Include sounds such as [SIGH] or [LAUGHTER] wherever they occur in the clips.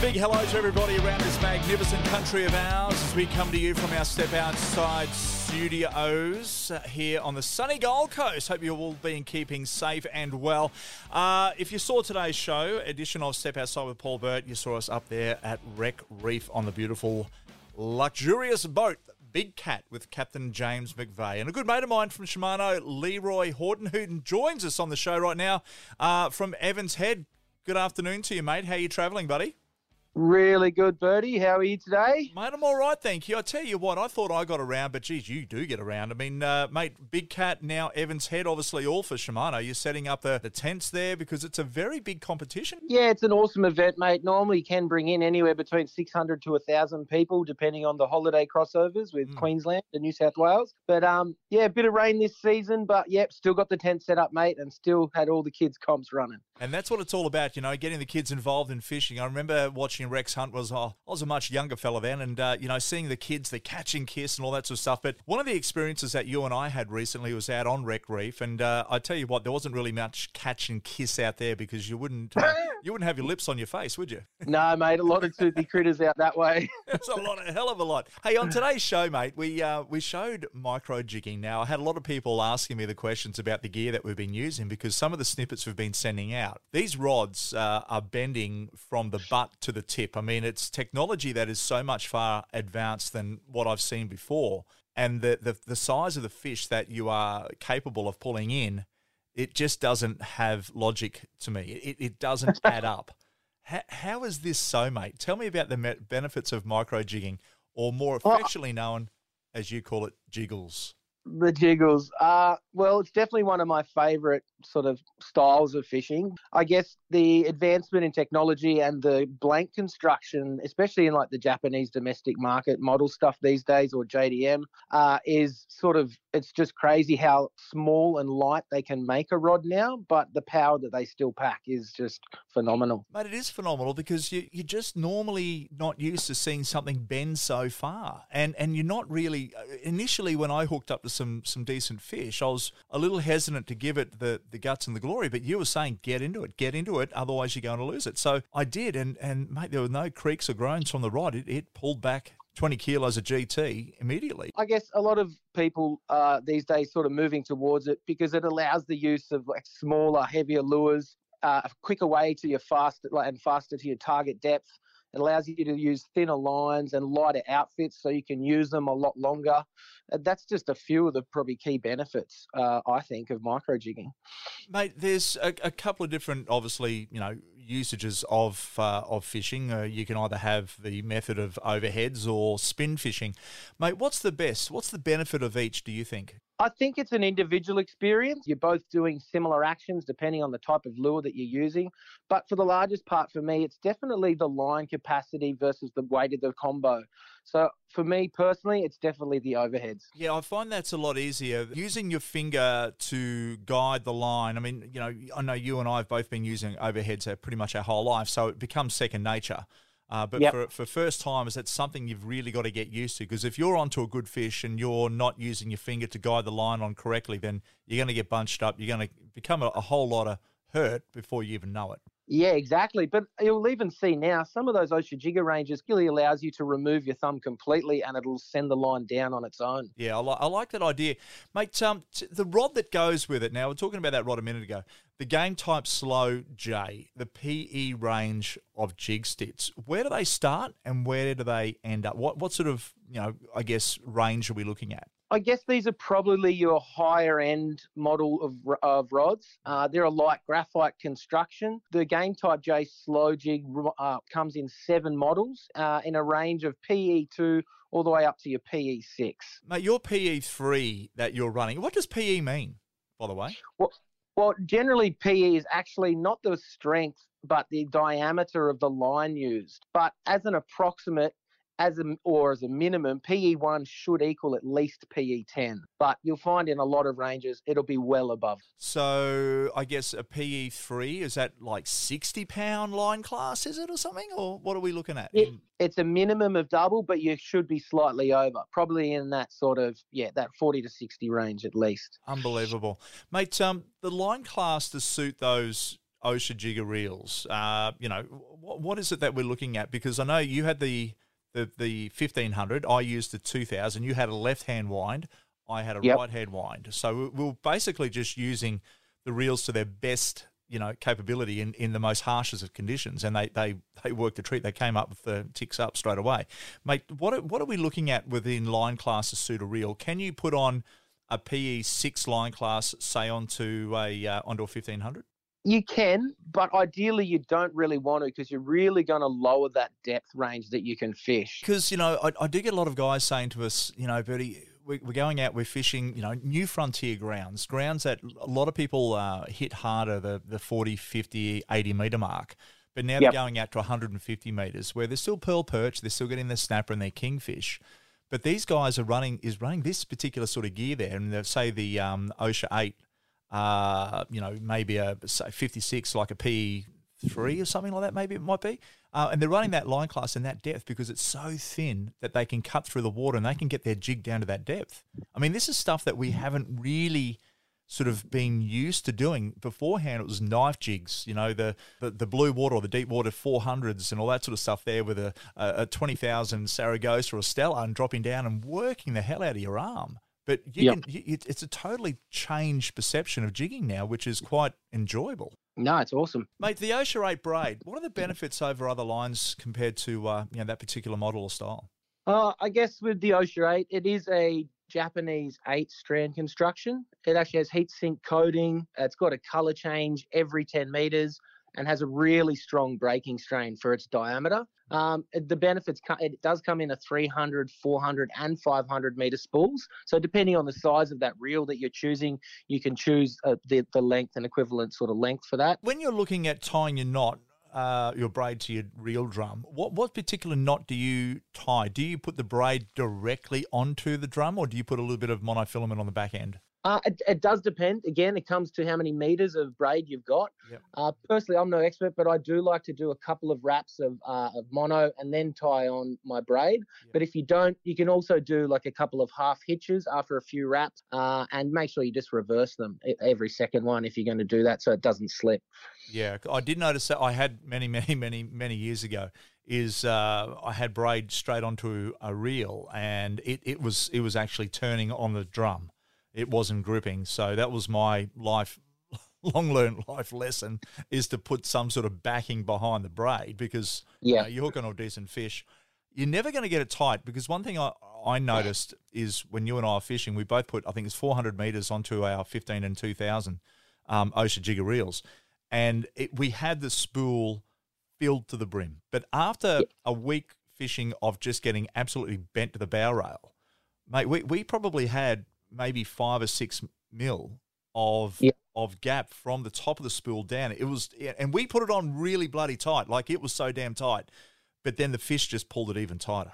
big hello to everybody around this magnificent country of ours as we come to you from our Step Outside studios uh, here on the sunny Gold Coast. Hope you're all been keeping safe and well. Uh, if you saw today's show, edition of Step Outside with Paul Burt, you saw us up there at Wreck Reef on the beautiful, luxurious boat. Big Cat with Captain James McVeigh. And a good mate of mine from Shimano, Leroy Horton, who joins us on the show right now uh, from Evans Head. Good afternoon to you, mate. How are you travelling, buddy? Really good, Bertie. How are you today? Mate, I'm all right, thank you. I tell you what, I thought I got around, but geez, you do get around. I mean, uh, mate, Big Cat, now Evans Head, obviously all for Shimano. You're setting up the, the tents there because it's a very big competition. Yeah, it's an awesome event, mate. Normally you can bring in anywhere between 600 to 1,000 people, depending on the holiday crossovers with mm. Queensland and New South Wales. But um, yeah, a bit of rain this season, but yep, still got the tent set up, mate, and still had all the kids' comps running. And that's what it's all about, you know, getting the kids involved in fishing. I remember watching Rex Hunt was oh, I was a much younger fella then, and uh, you know, seeing the kids, the catch and kiss and all that sort of stuff. But one of the experiences that you and I had recently was out on Wreck Reef, and uh, I tell you what, there wasn't really much catch and kiss out there because you wouldn't uh, [LAUGHS] you wouldn't have your lips on your face, would you? [LAUGHS] no, mate, a lot of toothy critters out that way. [LAUGHS] It's a lot, a hell of a lot. Hey, on today's show, mate, we uh, we showed micro jigging. Now, I had a lot of people asking me the questions about the gear that we've been using because some of the snippets we've been sending out, these rods rods uh, are bending from the butt to the tip. I mean, it's technology that is so much far advanced than what I've seen before. And the, the, the size of the fish that you are capable of pulling in, it just doesn't have logic to me. It, it doesn't [LAUGHS] add up. How, how is this so, mate? Tell me about the benefits of micro jigging, or more affectionately known as you call it, jiggles. The jiggles. Uh, well, it's definitely one of my favourite sort of styles of fishing. I guess the advancement in technology and the blank construction, especially in like the Japanese domestic market model stuff these days or JDM, uh, is sort of it's just crazy how small and light they can make a rod now, but the power that they still pack is just phenomenal. But it is phenomenal because you, you're just normally not used to seeing something bend so far, and and you're not really. Uh, initially, when I hooked up to some some decent fish, I was a little hesitant to give it the the guts and the glory. But you were saying, get into it, get into it, otherwise you're going to lose it. So I did, and and mate, there were no creaks or groans from the rod. It, it pulled back 20 kilos of GT immediately. I guess a lot of people uh, these days sort of moving towards it because it allows the use of like smaller, heavier lures, uh, a quicker way to your faster and faster to your target depth. It allows you to use thinner lines and lighter outfits so you can use them a lot longer. Uh, that's just a few of the probably key benefits, uh, I think, of micro jigging. Mate, there's a, a, couple of different, obviously, you know, usages of uh, of fishing. Uh, you can either have the method of overheads or spin fishing. Mate, what's the best? What's the benefit of each, do you think? I think it's an individual experience. You're both doing similar actions depending on the type of lure that you're using. But for the largest part for me, it's definitely the line capacity versus the weight of the combo. So for me personally, it's definitely the overheads. Yeah, I find that's a lot easier. Using your finger to guide the line. I mean, you know, I know you and I have both been using overheads uh, pretty much our whole life, so it becomes second nature. Uh, but yep. for, for first timers, that's something you've really got to get used to because if you're onto a good fish and you're not using your finger to guide the line on correctly, then you're going to get bunched up. You're going to become a, a whole lot of hurt before you even know it. Yeah, exactly. But you'll even see now some of those Ocea Jigger ranges really allows you to remove your thumb completely and it'll send the line down on its own. Yeah, I, li- I like that idea. Mate, um, t- the rod that goes with it, now we're talking about that rod a minute ago, the game type slow J, the PE range of jig stits, where do they start and where do they end up? What, what sort of, you know, I guess, range are we looking at? I guess these are probably your higher end model of, of rods. Uh, they're a light graphite construction. The Game Type J Slow Jig uh, comes in seven models uh, in a range of PE2 all the way up to your PE6. Mate, your PE3 that you're running, what does PE mean, by the way? Well, well, generally PE is actually not the strength, but the diameter of the line used. But as an approximate, as a, or as a minimum, PE1 should equal at least PE10. But you'll find in a lot of ranges, it'll be well above. So I guess a PE3, is that like 60 pound line class, is it, or something? Or what are we looking at? It, it's a minimum of double, but you should be slightly over, probably in that sort of, yeah, that 40 to 60 range at least. Unbelievable. Mate, um, the line class to suit those Ocea Jigger reels, uh, you know, what, what is it that we're looking at? Because I know you had the the the fifteen hundred. I used the two thousand. You had a left hand wind. I had a Yep. right hand wind. So we we're basically just using the reels to their best, you know, capability in, in the most harshest of conditions, and they they they worked the treat. They came up with the ticks up straight away, mate. What are, what are we looking at within line class of suit a reel? Can you put on a PE six line class, say onto a uh, onto a fifteen hundred? You can, but ideally you don't really want to because you're really going to lower that depth range that you can fish. Because you know, I, I do get a lot of guys saying to us, you know, Bertie, we, we're going out, we're fishing, you know, new frontier grounds, grounds that a lot of people uh, hit harder, the the 40, 50, 80 meter mark. But now Yep. they're going out to 150 meters, where they're still pearl perch, they're still getting their snapper and their kingfish. But these guys are running is running this particular sort of gear there, and they say the um, Ocea eight, uh, you know, maybe a say 56 like a P three or something like that. Maybe it might be, uh, and they're running that line class in that depth because it's so thin that they can cut through the water and they can get their jig down to that depth. I mean, this is stuff that we haven't really sort of been used to doing beforehand. It was knife jigs, you know, the the, the blue water or the deep water 400s and all that sort of stuff there with a, a, a 20,000 Saragosa or a Stella and dropping down and working the hell out of your arm. But you Yep. can, you, it's a totally changed perception of jigging now, which is quite enjoyable. No, it's awesome. Mate, the Ocea 8 braid, what are the benefits over other lines compared to uh, you know that particular model or style? Uh, I guess with the Ocea 8, it is a Japanese eight strand construction. It actually has heat sink coating. It's got a color change every 10 meters and has a really strong braking strain for its diameter. Um, the benefits, it does come in a 300, 400, and 500 meter spools. So depending on the size of that reel that you're choosing, you can choose uh, the, the length and equivalent sort of length for that. When you're looking at tying your knot, uh, your braid to your reel drum, what what particular knot do you tie? Do you put the braid directly onto the drum, or do you put a little bit of monofilament on the back end? Uh, it, it does depend. Again, it comes to how many meters of braid you've got. Yep. Uh, personally, I'm no expert, but I do like to do a couple of wraps of, uh, of mono and then tie on my braid. Yep. But if you don't, you can also do like a couple of half hitches after a few wraps uh, and make sure you just reverse them every second one if you're going to do that so it doesn't slip. Yeah, I did notice that I had many, [LAUGHS] many, many, many years ago. Is uh, I had braid straight onto a reel, and it, it was it was actually turning on the drum. It wasn't gripping, so that was my life [LAUGHS] long learned life lesson is to put some sort of backing behind the braid because you Yeah. know, you're hooking on a decent fish. You're never going to get it tight because one thing I, I noticed is when you and I are fishing, we both put I think it's 400 meters onto our 15 and 2000 um, Ocea Jigger reels, and it, we had the spool filled to the brim. But after a week fishing of just getting absolutely bent to the bow rail, mate, we, we probably had maybe five or six mil of Yeah. of gap from the top of the spool down. It was, and we put it on really bloody tight, like it was so damn tight. But then the fish just pulled it even tighter.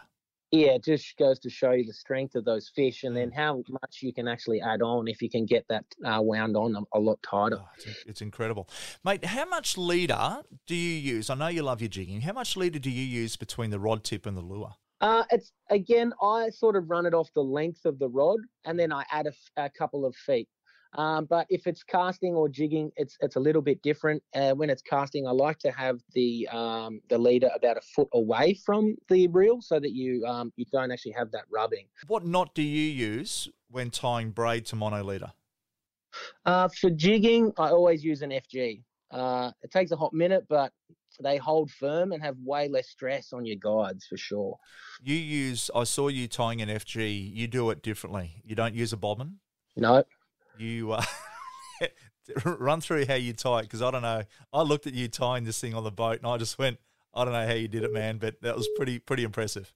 Yeah, it just goes to show you the strength of those fish and then how much you can actually add on if you can get that uh, wound on a, a lot tighter. Oh, it's, it's incredible, mate. How much leader do you use? I know you love your jigging. How much leader do you use between the rod tip and the lure? Uh, it's again, I sort of run it off the length of the rod, and then I add a couple of feet. Um, but if it's casting or jigging, it's it's a little bit different. Uh, when it's casting, I like to have the um, the leader about a foot away from the reel, so that you um, you don't actually have that rubbing. What knot do you use when tying braid to mono leader? Uh, for jigging, I always use an FG. Uh, it takes a hot minute, but they hold firm and have way less stress on your guides for sure. You use. I saw you tying an FG. You do it differently. You don't use a bobbin. No, You uh, [LAUGHS] run through how you tie it because I don't know. I looked at you tying this thing on the boat and I just went, I don't know how you did it, man, but that was pretty pretty impressive.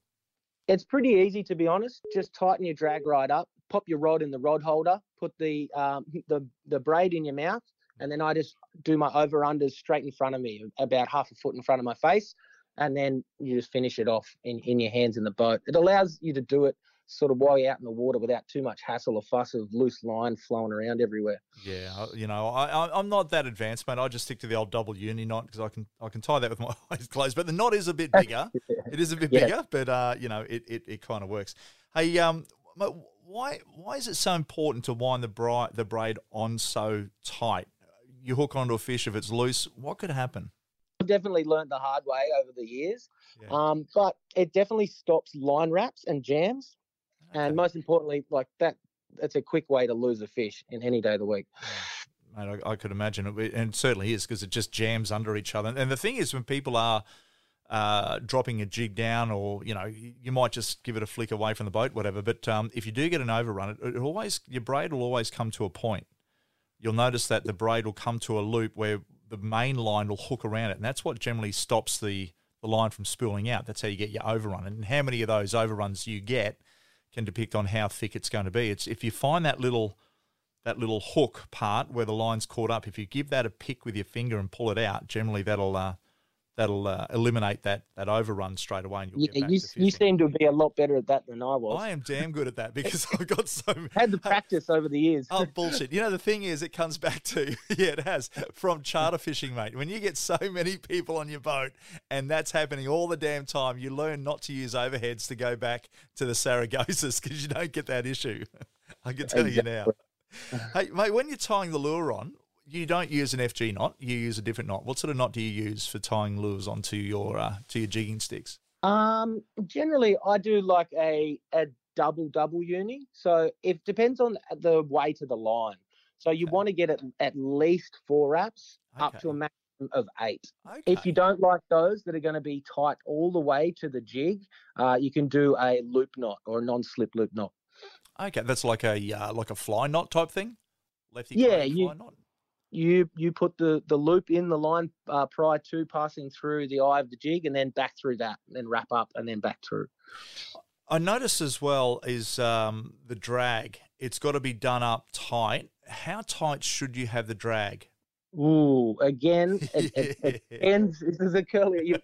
It's pretty easy to be honest. Just tighten your drag right up, pop your rod in the rod holder, put the um, the the braid in your mouth, and then I just do my over unders straight in front of me, about half a foot in front of my face, and then you just finish it off in, in your hands in the boat. It allows you to do it sort of while you're out in the water without too much hassle or fuss of loose line flowing around everywhere. Yeah, you know, I, I'm not that advanced, mate. I just stick to the old double uni knot because I can I can tie that with [LAUGHS] my eyes closed. But the knot is a bit [LAUGHS] bigger. It is a bit Yeah. bigger, but uh, you know, it it, it kind of works. Hey, um, why why is it so important to wind the braid the braid on so tight? You hook onto a fish if it's loose, what could happen? I've definitely learned the hard way over the years. Yeah. Um, but it definitely stops line wraps and jams. Okay. And most importantly, like that, it's a quick way to lose a fish in any day of the week. Mate, I, I could imagine it, and it certainly is because it just jams under each other. And the thing is, when people are uh, dropping a jig down, or you know, you, you might just give it a flick away from the boat, whatever. But um, if you do get an overrun, it, it always your braid will always come to a point. You'll notice that the braid will come to a loop where the main line will hook around it, and that's what generally stops the the line from spooling out. That's how you get your overrun. And how many of those overruns you get can depict on how thick it's going to be. It's if you find that little that little hook part where the line's caught up, if you give that a pick with your finger and pull it out, generally that'll uh, that'll uh, eliminate that that overrun straight away, and you'll Yeah, you, you seem to be a lot better at that than I was. I am damn good at that because [LAUGHS] I've got so. Had the [LAUGHS] practice over the years. Oh [LAUGHS] bullshit! You know the thing is, it comes back to yeah, it has from charter fishing, mate. When you get so many people on your boat, and that's happening all the damn time, you learn not to use overheads to go back to the Saragosas because you don't get that issue. I can tell you now. Hey, mate, when you're tying the lure on, you don't use an FG knot. You use a different knot. What sort of knot do you use for tying lures onto your uh, to your jigging sticks? Um, generally, I do like a a double double uni. So it depends on the weight of the line. So you Okay. want to get it at least four wraps up to a maximum of eight. Okay. If you don't like those that are going to be tight all the way to the jig, uh, you can do a loop knot or a non-slip loop knot. okay, that's like a uh, like a fly knot type thing. Lefty Yeah, you- fly knot. You you put the the loop in the line uh, prior to passing through the eye of the jig, and then back through that, and then wrap up, and then back through. I notice as well is um, the drag. It's got to be done up tight. How tight should you have the drag? Ooh, again, [LAUGHS] it, it, it depends. [LAUGHS] This is a curly. You,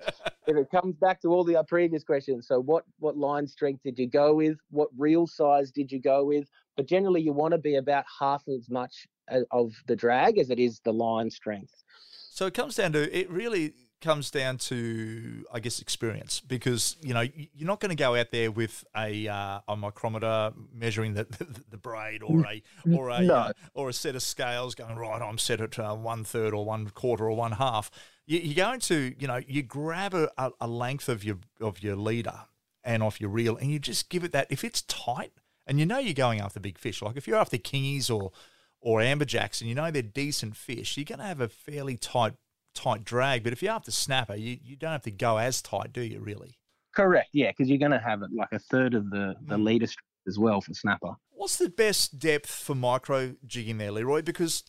if it comes back to all the uh, previous questions. So, what what line strength did you go with? What reel size did you go with? But generally, you want to be about half as much of the drag as it is the line strength. So it comes down to it really comes down to I guess experience because you know you're not going to go out there with a uh, a micrometer measuring the, the, the braid or a or a No. uh, or a set of scales going right I'm set at uh, one third or one quarter or one half. You, you're going to you know you grab a, a, a length of your of your leader and off your reel and you just give it that if it's tight and you know you're going after big fish like if you're after kingies or or amberjacks and you know they're decent fish, you're going to have a fairly tight tight drag. But if you're after snapper, you, you don't have to go as tight, do you? Really? Correct. Yeah, because you're going to have like a third of the the Mm. leader strength as well for snapper. What's the best depth for micro jigging there, Leroy? Because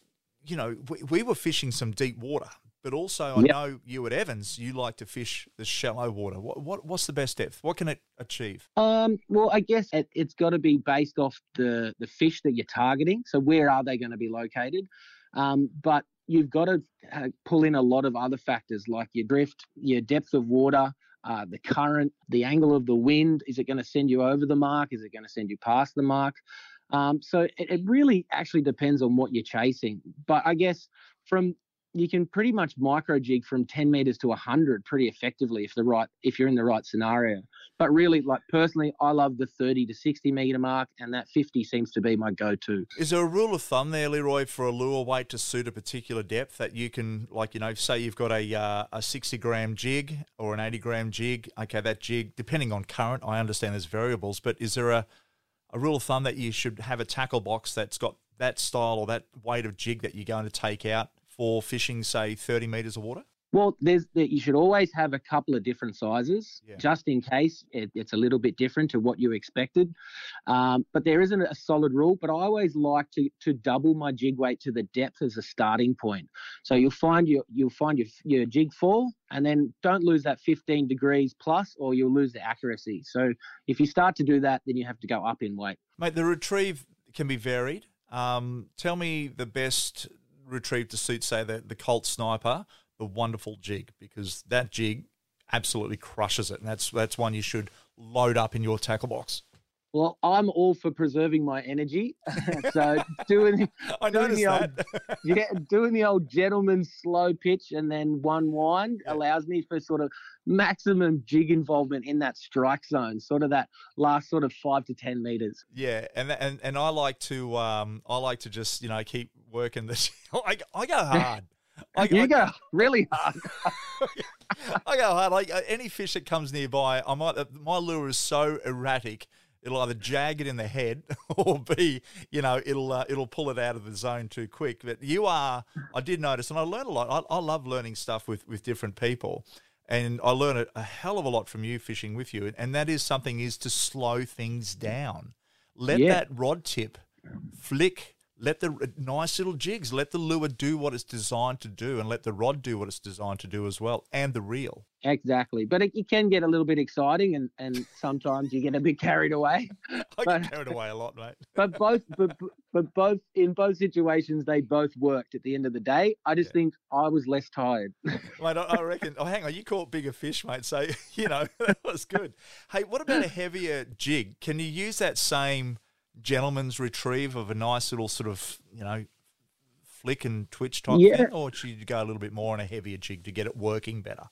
you know we, we were fishing some deep water, but also I Yep. know you at Evans, you like to fish the shallow water. What, what what's the best depth? What can it achieve? Um, well, I guess it, it's got to be based off the the fish that you're targeting. So where are they going to be located? Um, but you've got to uh, pull in a lot of other factors like your drift, your depth of water, uh, the current, the angle of the wind. Is it going to send you over the mark? Is it going to send you past the mark? Um, so it, it really actually depends on what you're chasing. But I guess from you can pretty much micro jig from 10 meters to 100 pretty effectively if the right if you're in the right scenario but really like personally i love the 30 to 60 meter mark and that 50 seems to be my go-to Is there a rule of thumb there, Leroy, for a lure weight to suit a particular depth that you can, like, you know, say you've got a uh, a sixty gram jig or an eighty gram jig? Okay, that jig, depending on current, I understand there's variables, but is there a a rule of thumb that you should have a tackle box that's got that style or that weight of jig that you're going to take out for fishing, say, thirty meters of water? well there's you should always have a couple of different sizes Yeah. just in case it, it's a little bit different to what you expected um, but there isn't a solid rule but i always like to to double my jig weight to the depth as a starting point so you'll find your you'll find your your jig fall and then don't lose that 15 degrees plus or you'll lose the accuracy so if you start to do that then you have to go up in weight Mate, the retrieve can be varied. Um, tell me the best retrieve to suit, say, the, the Colt Sniper, the wonderful jig, because that jig absolutely crushes it. And that's, that's one you should load up in your tackle box. Well i'm all for preserving my energy [LAUGHS] so doing [LAUGHS] I Doing the old- that. yeah, [LAUGHS] doing the old gentleman's slow pitch and then one wind Yeah. allows me for sort of maximum jig involvement in that strike zone, sort of that last sort of five to ten meters. yeah, and, and and I like to um, I like to just you know keep working the. I, I go hard. I, you I, go really hard. I go hard. Like uh, any fish that comes nearby, I might. Uh, my lure is so erratic. It'll either jag it in the head, [LAUGHS] or be, you know, it'll uh, it'll pull it out of the zone too quick. But you are. I did notice, and I learned a lot. I, I love learning stuff with with different people, and I learn a, a hell of a lot from you fishing with you. And that is something is to slow things down. Let yeah. that rod tip flick let the nice little jigs, let the lure do what it's designed to do, and let the rod do what it's designed to do as well, and the reel. Exactly, but it, it can get a little bit exciting, and, and sometimes you get a bit carried away. [LAUGHS] I but, get carried away a lot, mate. [LAUGHS] but both, but, but both in both situations, they both worked at the end of the day. I just yeah. think I was less tired. [LAUGHS] mate, I, I reckon. Oh, hang on, you caught bigger fish, mate. So you know that was good. Hey, what about a heavier jig? Can you use that same? Gentleman's retrieve of a nice little sort of you know flick and twitch type yeah. thing, or should you go a little bit more on a heavier jig to get it working better?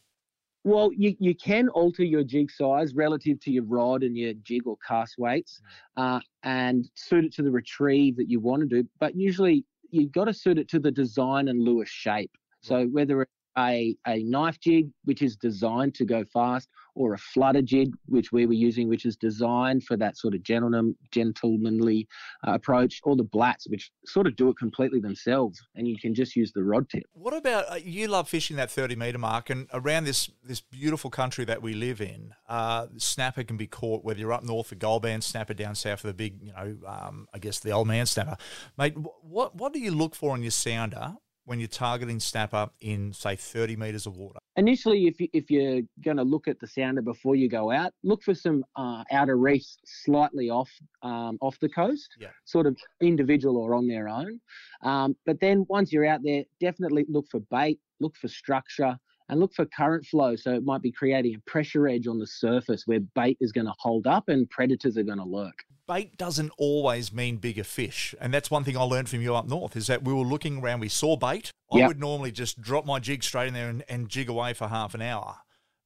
Well, you, you can alter your jig size relative to your rod and your jig or cast weights mm. uh, and suit it to the retrieve that you want to do. But usually you've got to suit it to the design and lure shape. So whether a, a knife jig, which is designed to go fast, or a flutter jig, which we were using, which is designed for that sort of gentleman, gentlemanly uh, approach, or the blats, which sort of do it completely themselves, and you can just use the rod tip. What about uh, you? Love fishing that thirty meter mark, and around this this beautiful country that we live in, uh, snapper can be caught whether you're up north for gold band snapper, down south for the big, you know, um, I guess the old man snapper, mate. What what do you look for in your sounder when you're targeting snapper in say 30 meters of water? Initially, if you, if you're going to look at the sounder before you go out, look for some uh, outer reefs slightly off um, off the coast, yeah. sort of individual or on their own. Um, but then once you're out there, definitely look for bait, look for structure, and look for current flow. So it might be creating a pressure edge on the surface where bait is going to hold up and predators are going to lurk bait doesn't always mean bigger fish. And that's one thing I learned from you up north is that we were looking around, we saw bait. Yep. I would normally just drop my jig straight in there and, and jig away for half an hour.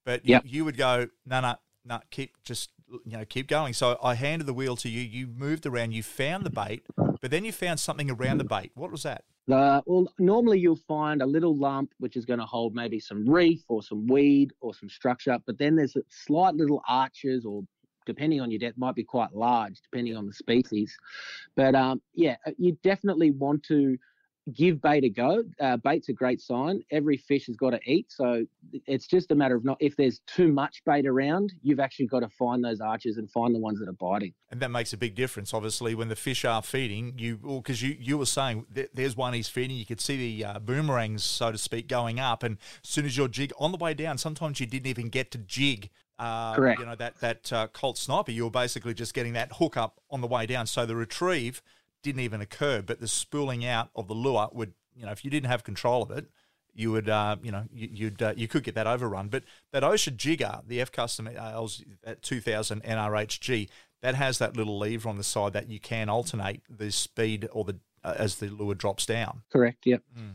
But yep. you, you, would go, no, no, no, keep just, you know, keep going. So I handed the wheel to you. You moved around, you found the bait, but then you found something around the bait. What was that? Uh, well, normally you'll find a little lump which is going to hold maybe some reef or some weed or some structure, but then there's slight little arches or depending on your depth, might be quite large, depending on the species. But um, yeah, uh, you definitely want to give bait a go. Uh, bait's a great sign. Every fish has got to eat, so it's just a matter of not if there's too much bait around, you've actually got to find those arches and find the ones that are biting. And that makes a big difference, obviously, when the fish are feeding. You because you you were saying there's one he's feeding. You could see the uh, boomerangs, so to speak, going up, and as soon as your jig on the way down, sometimes you didn't even get to jig uh, Correct. You know that that uh, Colt sniper, you were basically just getting that hook up on the way down. So the retrieve didn't even occur, but the spooling out of the lure would, you know, if you didn't have control of it, you would, uh, you know, you, would uh, you could get that overrun. But that Ocea Jigger, the F Custom L's at 2000 NRHG, that has that little lever on the side that you can alternate the speed or the uh, as the lure drops down. Correct. Yep. Mm.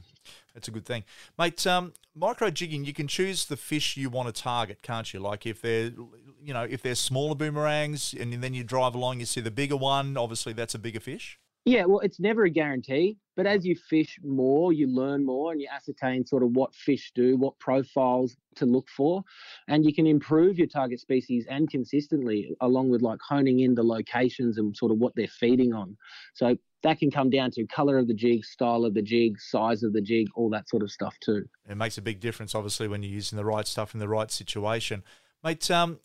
That's a good thing, mate. Um, micro jigging, you can choose the fish you want to target, can't you? Like if they're, you know, if they're smaller boomerangs, and then you drive along, you see the bigger one. Obviously, that's a bigger fish. Yeah, well, it's never a guarantee, but as you fish more, you learn more and you ascertain sort of what fish do, what profiles to look for, and you can improve your target species and consistently, along with like honing in the locations and sort of what they're feeding on. So that can come down to color of the jig, style of the jig, size of the jig, all that sort of stuff too. It makes a big difference, obviously, when you're using the right stuff in the right situation. Mate, um,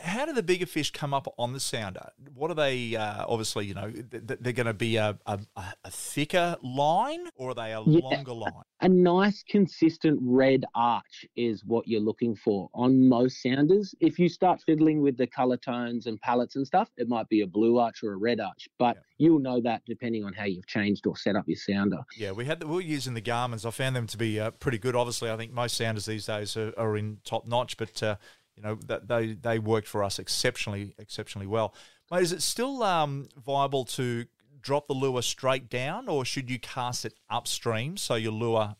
how do the bigger fish come up on the sounder? What are they? Uh, obviously, you know, they're going to be a, a, a, thicker line, or are they a yeah, longer line? A nice, consistent red arch is what you're looking for on most sounders. If you start fiddling with the color tones and palettes and stuff, it might be a blue arch or a red arch, but yeah. you'll know that depending on how you've changed or set up your sounder. Yeah, we had the, we were using the Garmin's. I found them to be uh, pretty good. Obviously, I think most sounders these days are, are in top notch, but uh, you know that they they worked for us exceptionally exceptionally well. Mate, is it still um, viable to drop the lure straight down, or should you cast it upstream so your lure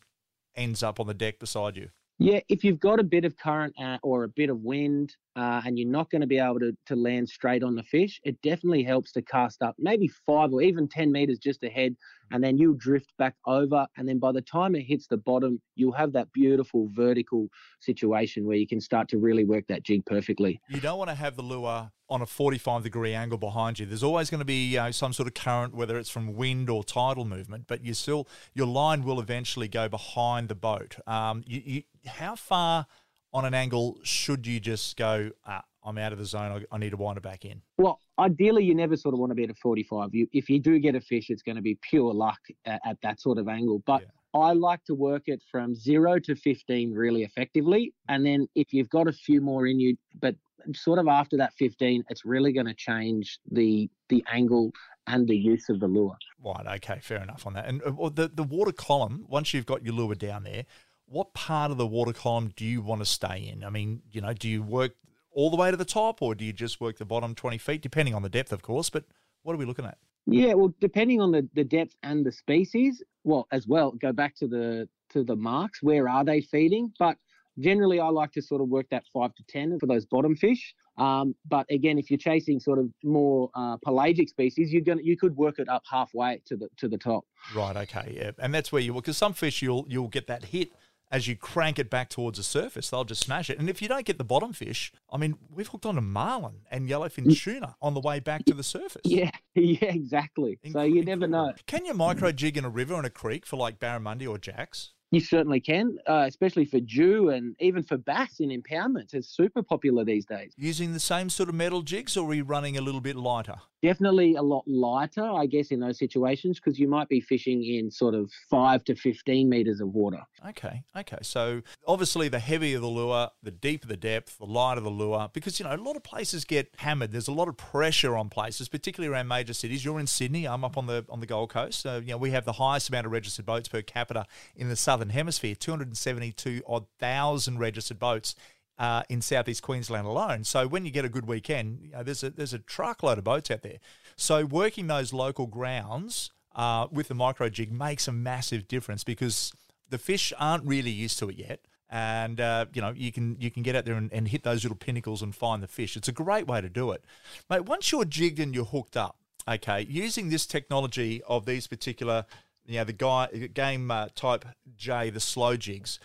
ends up on the deck beside you? Yeah, if you've got a bit of current uh, or a bit of wind, uh, and you're not going to be able to, to land straight on the fish, it definitely helps to cast up maybe five or even 10 meters just ahead, and then you'll drift back over. And then by the time it hits the bottom, you'll have that beautiful vertical situation where you can start to really work that jig perfectly. You don't want to have the lure on a 45 degree angle behind you. There's always going to be you know, some sort of current, whether it's from wind or tidal movement, but you still your line will eventually go behind the boat. Um, you, you, how far on an angle should you just go? Ah, I'm out of the zone. I, I, need to wind it back in. Well, ideally, you never sort of want to be at a 45. You, if you do get a fish, it's going to be pure luck at, at that sort of angle. But yeah. I like to work it from zero to 15 really effectively. And then if you've got a few more in you, but sort of after that 15, it's really going to change the the angle and the use of the lure. Right. Okay. Fair enough on that. And uh, the the water column, once you've got your lure down there, what part of the water column do you want to stay in? I mean, you know, do you work all the way to the top, or do you just work the bottom 20 feet, depending on the depth, of course? But what are we looking at? Yeah, well, depending on the, the depth and the species, well, as well, go back to the to the marks. Where are they feeding? But generally, I like to sort of work that five to ten for those bottom fish. Um, but again, if you're chasing sort of more uh, pelagic species, you're gonna you could work it up halfway to the to the top. Right. Okay. Yeah. And that's where you because some fish you'll you'll get that hit as you crank it back towards the surface, they'll just smash it. And if you don't get the bottom fish, I mean, we've hooked on a marlin and yellowfin mm. tuna on the way back to the surface. Yeah, [LAUGHS] yeah, exactly. Incredible. So you never know. Can you micro jig in a river and a creek for like barramundi or jacks? You certainly can, uh, especially for Jew and even for bass in impoundments. It's super popular these days. Using the same sort of metal jigs, or are you running a little bit lighter? Definitely a lot lighter, I guess, in those situations because you might be fishing in sort of five to 15 meters of water. Okay, okay. So obviously, the heavier the lure, the deeper the depth, the lighter the lure, because, you know, a lot of places get hammered. There's a lot of pressure on places, particularly around major cities. You're in Sydney, I'm up on the on the Gold Coast. So, you know, we have the highest amount of registered boats per capita in the Southern Hemisphere 272 odd thousand registered boats uh, in southeast Queensland alone. So when you get a good weekend, you know, there's a there's a truckload of boats out there. So working those local grounds uh, with the micro jig makes a massive difference because the fish aren't really used to it yet. And uh, you know you can you can get out there and, and hit those little pinnacles and find the fish. It's a great way to do it, mate. Once you're jigged and you're hooked up, okay, using this technology of these particular, you know, the guy game uh, type J, the slow jigs,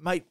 mate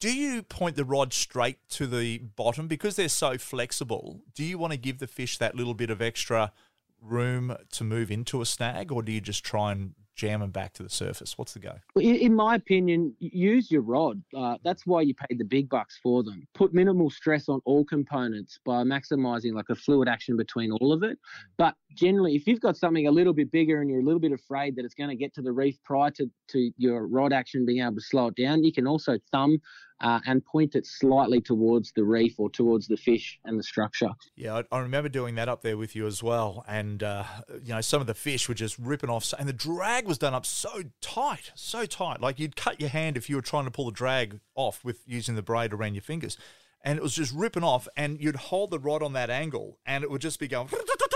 do you point the rod straight to the bottom because they're so flexible? Do you want to give the fish that little bit of extra room to move into a snag, or do you just try and jam them back to the surface? What's the go? In my opinion, use your rod. Uh, that's why you paid the big bucks for them. Put minimal stress on all components by maximizing like a fluid action between all of it. But generally, if you've got something a little bit bigger and you're a little bit afraid that it's going to get to the reef prior to, to your rod action being able to slow it down, you can also thumb uh, and point it slightly towards the reef or towards the fish and the structure. Yeah, I, I remember doing that up there with you as well. And, uh, you know, some of the fish were just ripping off. And the drag was done up so tight, so tight. Like you'd cut your hand if you were trying to pull the drag off with using the braid around your fingers. And it was just ripping off. And you'd hold the rod on that angle and it would just be going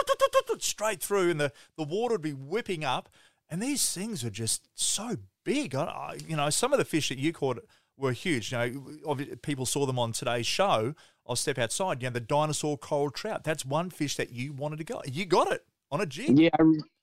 [LAUGHS] straight through. And the, the water would be whipping up. And these things are just so big. I, you know, some of the fish that you caught were huge. You know, people saw them on today's show. I'll step outside. You know, the dinosaur coral trout. That's one fish that you wanted to go. You got it on a jig. Yeah,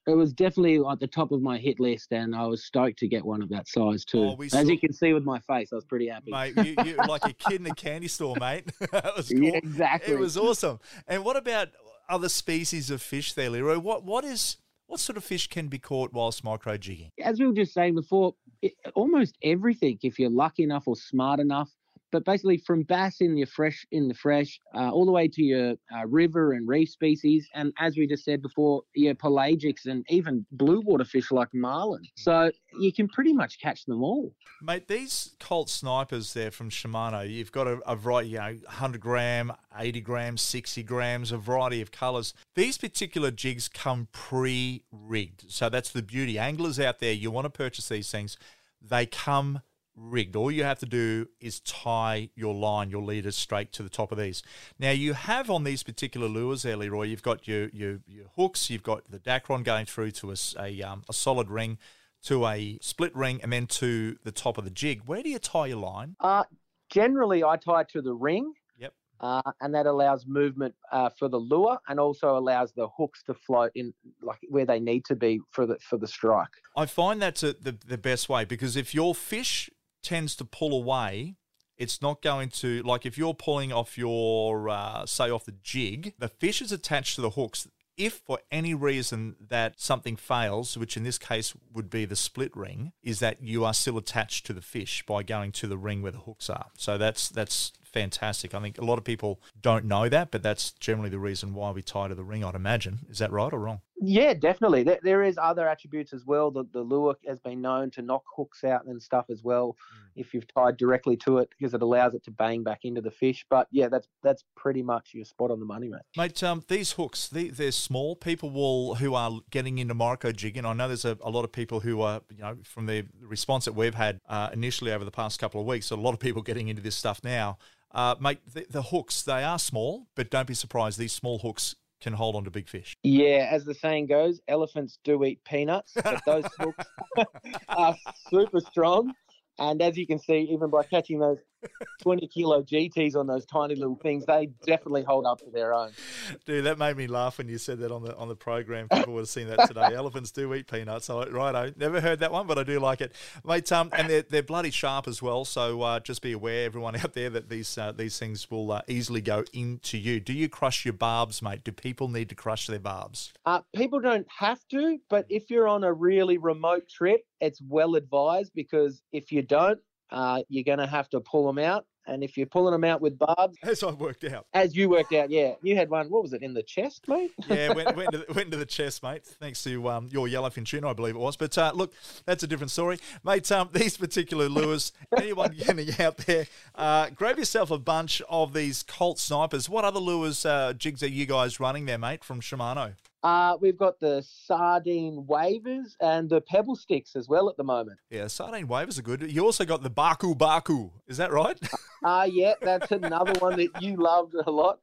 it was definitely at the top of my hit list, and I was stoked to get one of that size too. Oh, As saw... you can see with my face, I was pretty happy. Mate, you, you like a kid in a candy store, mate. [LAUGHS] that was cool. Yeah, exactly. It was awesome. And what about other species of fish there, Leroy? What what is what sort of fish can be caught whilst micro jigging? As we were just saying before, it, almost everything, if you're lucky enough or smart enough, but basically from bass in your fresh in the fresh uh, all the way to your uh, river and reef species and as we just said before your pelagics and even blue water fish like marlin. So you can pretty much catch them all. Mate these colt snipers there from shimano you've got a, a variety you know 100 gram 80 grams 60 grams a variety of colors these particular jigs come pre-rigged. So that's the beauty. Anglers out there you want to purchase these things they come rigged. All you have to do is tie your line, your leaders straight to the top of these. Now you have on these particular lures there, Leroy, you've got your your, your hooks, you've got the Dacron going through to a, a, um, a solid ring, to a split ring, and then to the top of the jig. Where do you tie your line? Uh, generally, I tie it to the ring. Yep. uh, and that allows movement uh, for the lure and also allows the hooks to float in like where they need to be for the for the strike. I find that's a, the the best way because if your fish tends to pull away, it's not going to like if you're pulling off your uh, say off the jig, the fish is attached to the hooks. If for any reason that something fails, which in this case would be the split ring, is that you are still attached to the fish by going to the ring where the hooks are. So that's that's fantastic. I think a lot of people don't know that, but that's generally the reason why we tie to the ring, I'd imagine. Is that right or wrong? Yeah, definitely. There, there is other attributes as well. The, the lure has been known to knock hooks out and stuff as well mm. if you've tied directly to it because it allows it to bang back into the fish. But yeah, that's that's pretty much your spot on the money, mate. Mate, um, these hooks, they, they're small. People will who are getting into micro jigging. I know there's a, a lot of people who are, you know, from the response that we've had uh, initially over the past couple of weeks, a lot of people getting into this stuff now. Uh, mate, the, the, hooks, they are small, but don't be surprised. These small hooks can hold on to big fish. Yeah, as the saying goes, elephants do eat peanuts, but those [LAUGHS] hooks [LAUGHS] are super strong. And as you can see, even by catching those 20 kilo GTs on those tiny little things, they definitely hold up to their own. Dude, that made me laugh when you said that on the on the program. People would have seen that today. [LAUGHS] Elephants do eat peanuts. So, righto. Never heard that one, but I do like it. Mate, um, and they're, they're bloody sharp as well. So uh, just be aware, everyone out there, that these uh, these things will uh, easily go into you. Do you crush your barbs, mate? Do people need to crush their barbs? Uh, people don't have to, but if you're on a really remote trip, it's well advised because if you don't, uh, you're going to have to pull them out. And if you're pulling them out with barbs, as I worked out, as you worked out, yeah, you had one. What was it in the chest, mate? yeah, went went to, went to the chest, mate. Thanks to um, your yellowfin tuna, I believe it was. But uh, look, that's a different story, mate. Um, [LAUGHS] these particular lures, anyone [LAUGHS] getting out there, uh, grab yourself a bunch of these Colt snipers. What other lures uh, jigs are you guys running there, mate? From Shimano. Uh, we've got the sardine wavers and the pebble sticks as well at the moment. Yeah, sardine wavers are good. You also got the baku baku. Is that right? uh, yeah, that's another one that you loved a lot.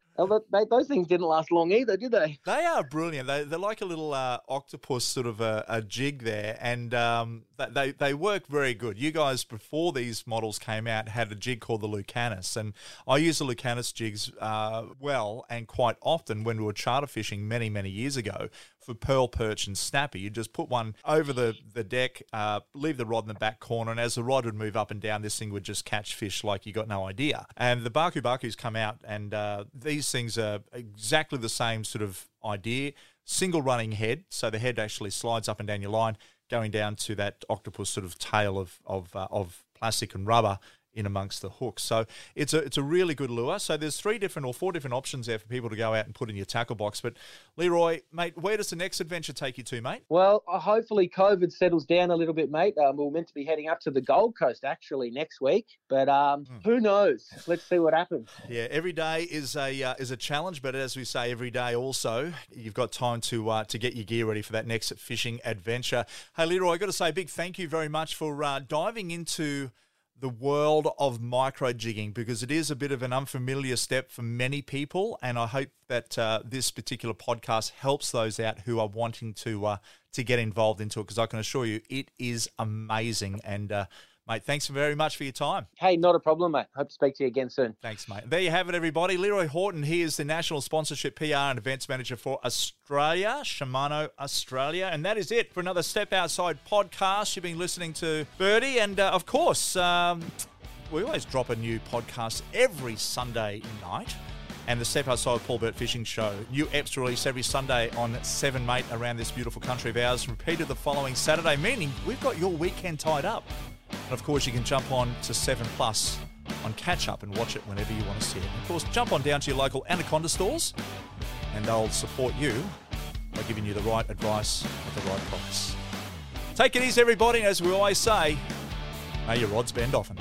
Mate, those things didn't last long either, did they? They are brilliant. They, are like a little uh, octopus sort of a, a jig there, and um, they, they work very good. You guys, before these models came out, had a jig called the Lucanus, and I use the Lucanus jigs uh, well and quite often when we were charter fishing many, many years ago for pearl perch and snapper. you'd just put one over the, the deck, uh, leave the rod in the back corner, and as the rod would move up and down, this thing would just catch fish like you got no idea. And the Baku Bakus come out, and uh, these things are exactly the same sort of idea. Single running head, so the head actually slides up and down your line, going down to that octopus sort of tail of of, uh, of plastic and rubber in amongst the hooks. So it's a it's a really good lure. So there's three different or four different options there for people to go out and put in your tackle box. But Leroy, mate, where does the next adventure take you to, mate? Well, uh, hopefully COVID settles down a little bit, mate. Um, we're meant to be heading up to the Gold Coast actually next week, but um, mm. who knows? Let's see what happens. Yeah, every day is a uh, is a challenge, but as we say, every day also you've got time to uh, to get your gear ready for that next fishing adventure. Hey, Leroy, I got to say a big thank you very much for uh, diving into the world of micro jigging because it is a bit of an unfamiliar step for many people, and I hope that uh, this particular podcast helps those out who are wanting to uh, to get involved into it. Because I can assure you, it is amazing, and uh, Mate, thanks very much for your time. Hey, not a problem, mate. Hope to speak to you again soon. Thanks, mate. There you have it, everybody. Leroy Horton, he is the National Sponsorship PR and Events Manager for Australia, Shimano Australia. And that is it for another Step Outside podcast. You've been listening to Bertie. And uh, of course, um, we always drop a new podcast every Sunday night and the Step Outside Paul Burt Fishing Show. New eps released every Sunday on 7 Mate around this beautiful country of ours, repeated the following Saturday, meaning we've got your weekend tied up. And of course, you can jump on to 7 Plus on catch up and watch it whenever you want to see it. And of course, jump on down to your local Anaconda stores and they'll support you by giving you the right advice at the right price. Take it easy, everybody. and As we always say, may your rods bend often.